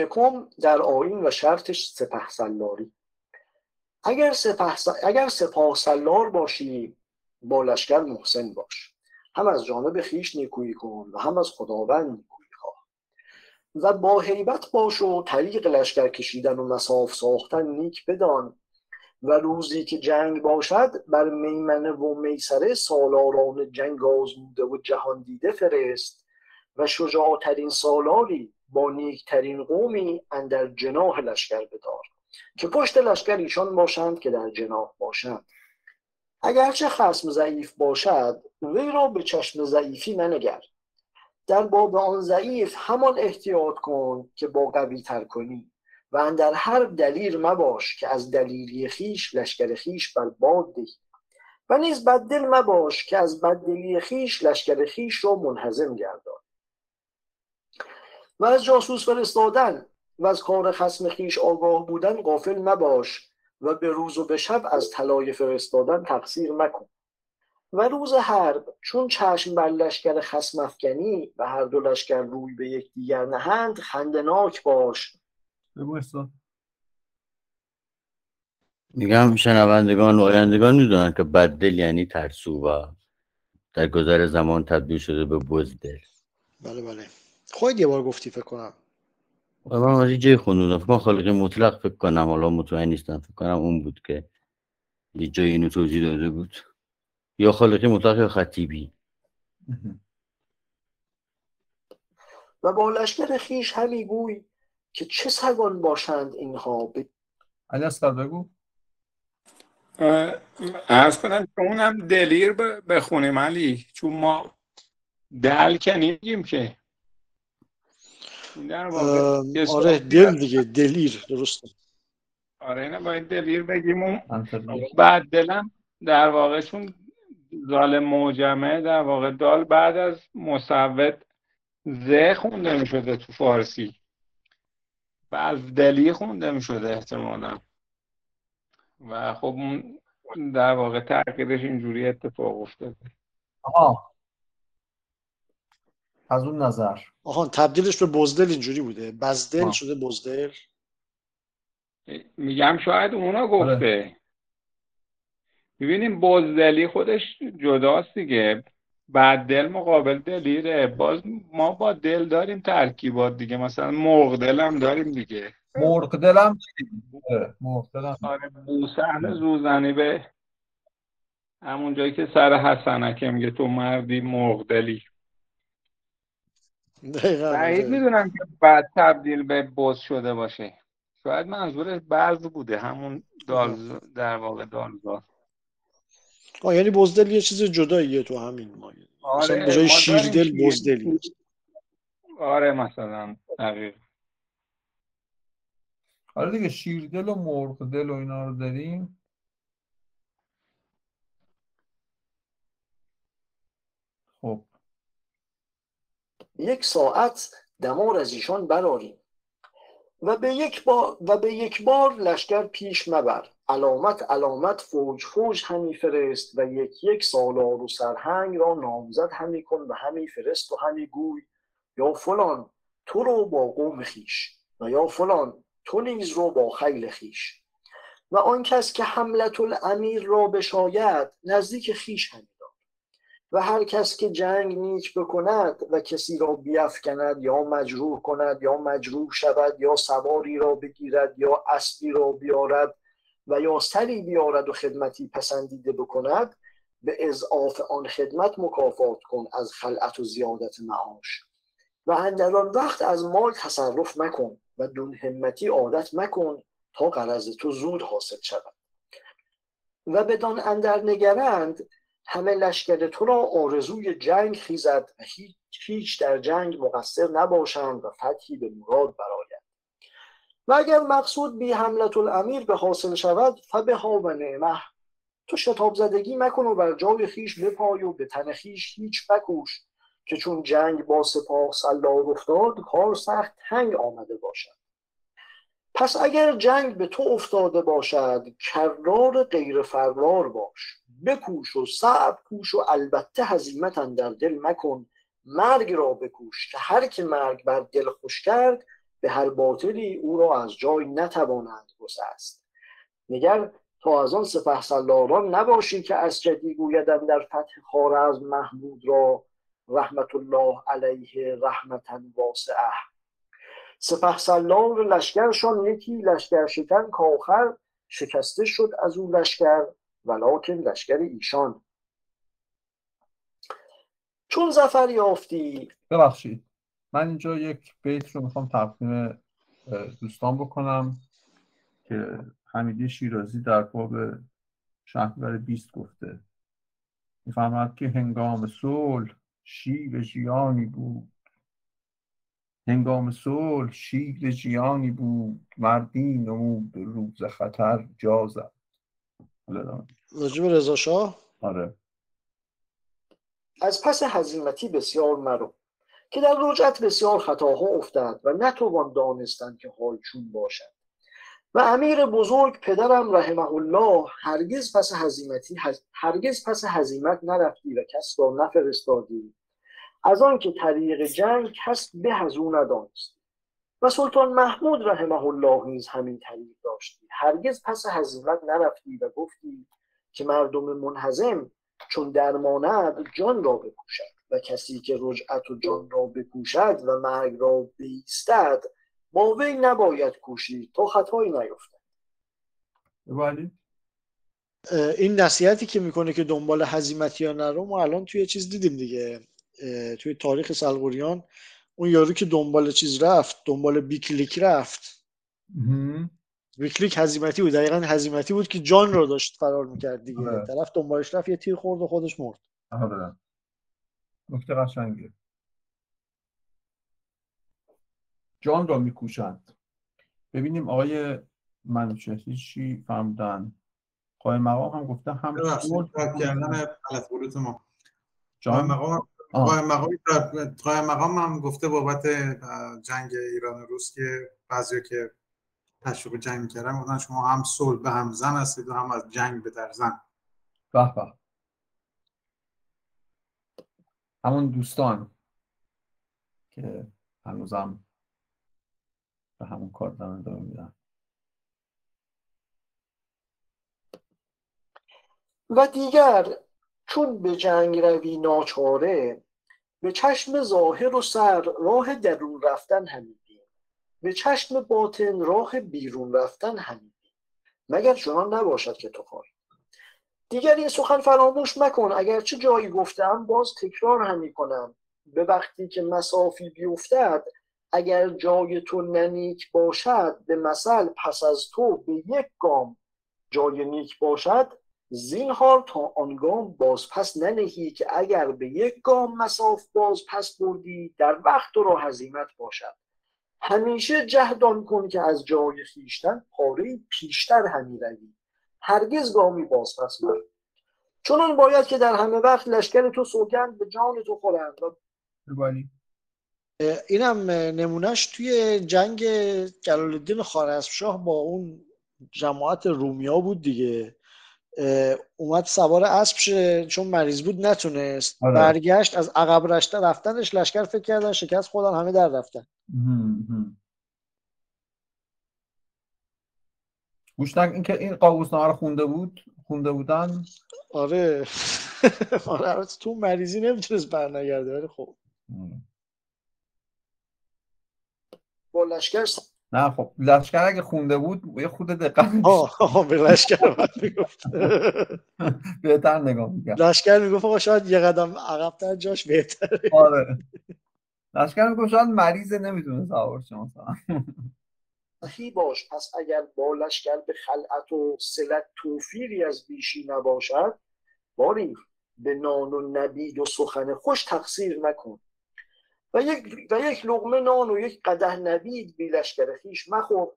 یکم در آین و شرطش سپه سلاری. اگر سپه, اگر سپاه سلار باشی با لشکر محسن باش. هم از جانب خیش نیکویی کن و هم از خداوند نیکویی خواه. و با حیبت باش و طریق لشکر کشیدن و مساف ساختن نیک بدان و روزی که جنگ باشد بر میمنه و میسره سالاران جنگ آزموده و جهان دیده فرست و شجاعترین سالاری با نیکترین قومی اندر جناح لشکر بدار که پشت لشکر ایشان باشند که در جناح باشند. اگرچه خسم ضعیف باشد وی را به چشم ضعیفی منگر. در باب آن ضعیف همان احتیاط کن که با قوی تر کنی و در هر دلیل مباش که از دلیلی خیش لشکر خیش بر باد دهی. و نیز بددل مباش که از بددلی خیش لشکر خیش را منحزم گردان. و از جاسوس فرستادن و از کار خسم خیش آگاه بودن غافل مباش و به روز و به شب از طلای فرستادن تقصیر مکن. و روز حرب چون چشم بر لشکر خسم افکنی و هر دو لشکر روی به یکدیگر نهند خندناک باش. میگم شنوندگان و آیندگان می‌دونن که بددل یعنی ترسو و در گذر زمان تبدیل شده به بزدل. بله بله. خواهید یه بار گفتی فکر کنم. من از جای خوندم فکر خالق مطلق فکر کنم. حالا مطمئن نیستم. فکر کنم اون بود که یه جای اینو توضیح داده بود. یا خالقی مطلق یا خطیبی. و با لشکر خیش همی گوی که چه سگان باشند اینها؟ ب... علی اصغر بگو. ارز کنم که اونم دلیر بخونیم علی. چون ما دل که نمیگیم که آره دل دیگه دلیر درسته. آره نه باید دلیر بگیم اون. بعد دلم در واقع چون دال موجمه در واقع دال بعد از مصوت ز خونده می شده تو فارسی. و از دلی خونده می شده احتمالا. و خب اون در واقع تغییرش اینجوری اتفاق افتاده. آها. از اون نظر. آها تبدیلش به بزدل اینجوری بوده. بزدل آه. شده بزدل. میگم شاید اونا گفته. آره. ببینیم بزدلی خودش جداست دیگه. بعد دل مقابل دلیره. باز ما با دل داریم ترکیبات دیگه. مثلا مرغ دل هم داریم دیگه. مرغ دل هم مرغ دل هم آره بوسن زوزنی به همون جایی که سر حسنکه میگه تو مردی مرغ دلی. بعید می‌دونم که بعد تبدیل به بز شده باشه. شاید منظور بعض بوده همون دال در واقع دالزار آه یعنی بزدل یه چیز جداییه تو همین ما آره مثلا به جای شیردل بزدلی. آره مثلا دقیق. آره دیگه شیردل و مرغ دل و اینا رو داریم. خب. یک ساعت دمار از ایشان براریم و به یک بار و به یک بار لشکر پیش مبر. علامت علامت فوج فوج همی فرست و یک یک سالار و سرهنگ را نامزد همی کن و همی فرست و همی گوی یا فلان تو رو با قوم خیش و یا فلان تو نیز رو با خیل خیش. و آن کس که حملت الامیر را بشاید نزدیک خیش همی و هر کس که جنگ نیک بکند و کسی را بیافکند یا مجروح کند یا مجروح شود یا سواری را بگیرد یا اسبی را بیارد و یا سری بیارد و خدمتی پسندیده بکند به اضعاف آن خدمت مکافات کن از خلعت و زیادت معاش. و اندر آن وقت از مال تصرف مکن و دون همتی عادت مکن تا قرض تو زود حاصل شود. و بدان اندر نگرند همه لشکر تو را آرزوی جنگ خیزد و هیچ, هیچ در جنگ مقصر نباشند و فتحی به مراد براید و اگر مقصود بی حملت الامیر به حاصل شود فبها و نعمه. تو شتاب زدگی مکن و بر جای خیش بپای و به تن خیش هیچ بکوش که چون جنگ با سپاه سالار افتاد کار سخت تنگ آمده باشد. پس اگر جنگ به تو افتاده باشد کرار غیر فرار باش. بکوش و صعب کوش و البته هزیمت در دل مکن مرگ را بکوش که هر که مرگ بر دل خوش کرد به هر باطلی او را از جای نتوانند گسست. نگر تا از آن سپه سالاران نباشی که از جدی گویدن در فتح خارزم محمود را رحمت الله علیه رحمتا واسعه. سپه سالار لشکرشان یکی لشکر شکن کاخر شکسته شد از اون لشکر. ولکن لشکر ایشان. چون زفر یافتی. ببخشید. من اینجا یک بیت رو می‌خوام تقدیم دوستان بکنم که حمیدی شیرازی در باب شهریور بیست گفته. می‌فهمد که هنگام صلح شیر ژیانی بود. هنگام صلح شیر ژیانی بود. مردی نمود روز خطر جازد راجب رضا شاه؟ آره. از پس هزیمتی بسیار مرو که در رجعت بسیار خطاها افتاد و نتوان دانستند که حال چون باشد. و امیر بزرگ پدرم رحمه الله هرگز پس هزیمتی هرگز پس هزیمت نرفتی و کس را نفرستادی. از آنکه طریق جنگ کس به از او ندانست و سلطان محمود رحمه الله نیز همین طریق داشتی. هرگز پس هزیمت نرفتی و گفتی که مردم منهزم چون درماند جان را بپوشد و کسی که رجعت و جان را بپوشد و مرگ را بیستد با وی نباید کوشید تا خطایی نیفتد. ولی این نصیحتی که می‌کنه که دنبال هزیمتی ها نرو ما الان توی چیز دیدیم دیگه. توی تاریخ سلغوریان اون یارو که دنبال چیز رفت دنبال بیکلیک رفت. بیکلیک هزیمتی بود دقیقا هزیمتی بود که جان رو داشت فرار می‌کرد دیگه. آره. طرف دنبالش رفت یه تیر خورد و خودش مرد. آره. نکته قشنگه. جان را میکوشند. ببینیم آقای منوچهری چی فهمدن قایم مقام هم گفته هم کردن غلط ما. جان؟ مقام قایم مقام قایم مقام هم گفته بابت جنگ ایران و روس که بعضی که تشویق جنگ می‌کردن گفتن شما هم صلح به هم زن هستید و هم از جنگ به در زن. به به. همون دوستان که هنوزم به همون کار دارن ادامه میدن. و دیگر چون به جنگ روی ناچاره به چشم ظاهر و سر راه درون رفتن همیدیم. به چشم باطن راه بیرون رفتن همیدیم. مگر چنان نباشد که تو خواهی. دیگر این سخن فراموش مکن. اگرچه جایی گفتم باز تکرار هم کنم. به وقتی که مسافی بیفتد اگر جای تو ننیک باشد به مثل پس از تو به یک گام جای نیک باشد زینهار تا آن گام باز پس ننهی که اگر به یک گام مساف باز پس بردی در وقت را هزیمت باشد. همیشه جهدان کن که از جای خیشتن پاره پیشتر همی روی. هرگز گامی باز پس چون چون باید که در همه وقت لشکر تو سوگند به جان تو خورند. اینم نمونهش توی جنگ جلال الدین خارزمشاه با اون جماعت رومیا بود دیگه. اومد سوار اسب شه چون مریض بود نتونست. آره. برگشت از عقب رشته رفتنش لشکر فکر کردن شکست خودن همه در رفتن. گوشتنگ این که این قابوس رو خونده بود خونده بودن؟ آره. آره تو مریضی نمی‌تونست برنگرده ولی خب. با لشکر نه خب لشکر اگه خونده بود یه خود دقت آه به لشکر باید می‌گفت. بهتر نگاه می‌کرد. لشکر می‌گفت آقا شاید یه قدم عقبتر جاش بهتره. آره. لشکر می‌گفت شاید مریضه نمی‌تونه سوار شما صحیح باش. پس اگر با لشکر به خلعت و سلت توفیری از بیشی نباشد باری به نان و نبید و سخن خوش تقصیر نکن. و یک, و یک لغمه نان و یک قده نبید بی لشکر خیش مخور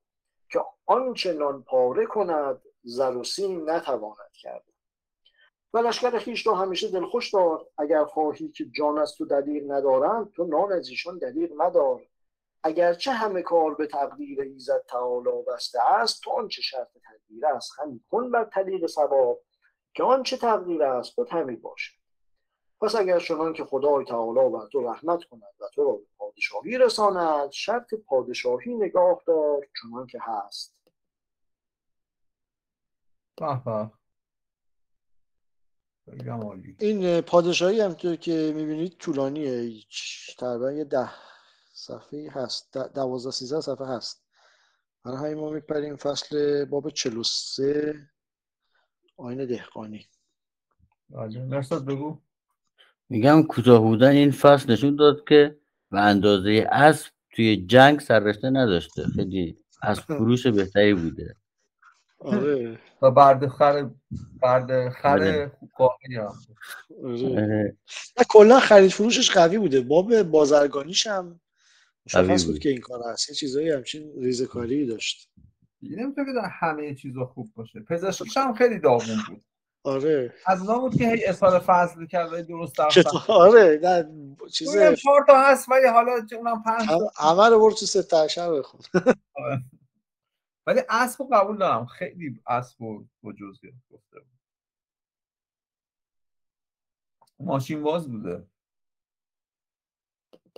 که آنچه نان پاره کند زر و نتواند کرد. و لشکر خیش را همیشه دلخوش دار. اگر خواهی که جان از تو دلیل ندارند تو نان از ایشان دلیل مدار. اگرچه همه کار به تقدیر ایزد تعالی بسته است تو آنچه شرط تقدیر است. همین کن بر طریق ثواب که آنچه تقدیر است خود همین باشه پس اگر چنان که خدای تعالی بر تو رحمت کند و تو را به پادشاهی رساند شرط پادشاهی نگاه دار چنان که هست. این پادشاهی همطور که می‌بینید طولانیه تقریبا یه ده صفحه هست دوازده سیزده صفحه هست. برای همین ما میپریم فصل باب 43 آین دهقانی. مرساد بگو. میگم کوتاه بودن این فصل نشون داد که به اندازه اسب توی جنگ سررشته نداشته. خیلی از فروش بهتری بوده. آره. و برد خر برد خر آره. هم. آره. کلا خرید فروشش قوی بوده. باب بازرگانیش هم مشخص بود که این کار هست. یه چیزایی همچین ریزکاری داشت. نمی‌تونه که همه چیزا خوب باشه. پزشکیش هم خیلی داغون بود. آره. از بود که هی اصال فصل کرد ولی درست آره نه چیز چهار تا هست ولی حالا اونم پنج همه رو برد تو سه ترشر بخون آره. ولی اسب قبول دارم. خیلی اسب و جزئیات گفته ماشین باز بوده.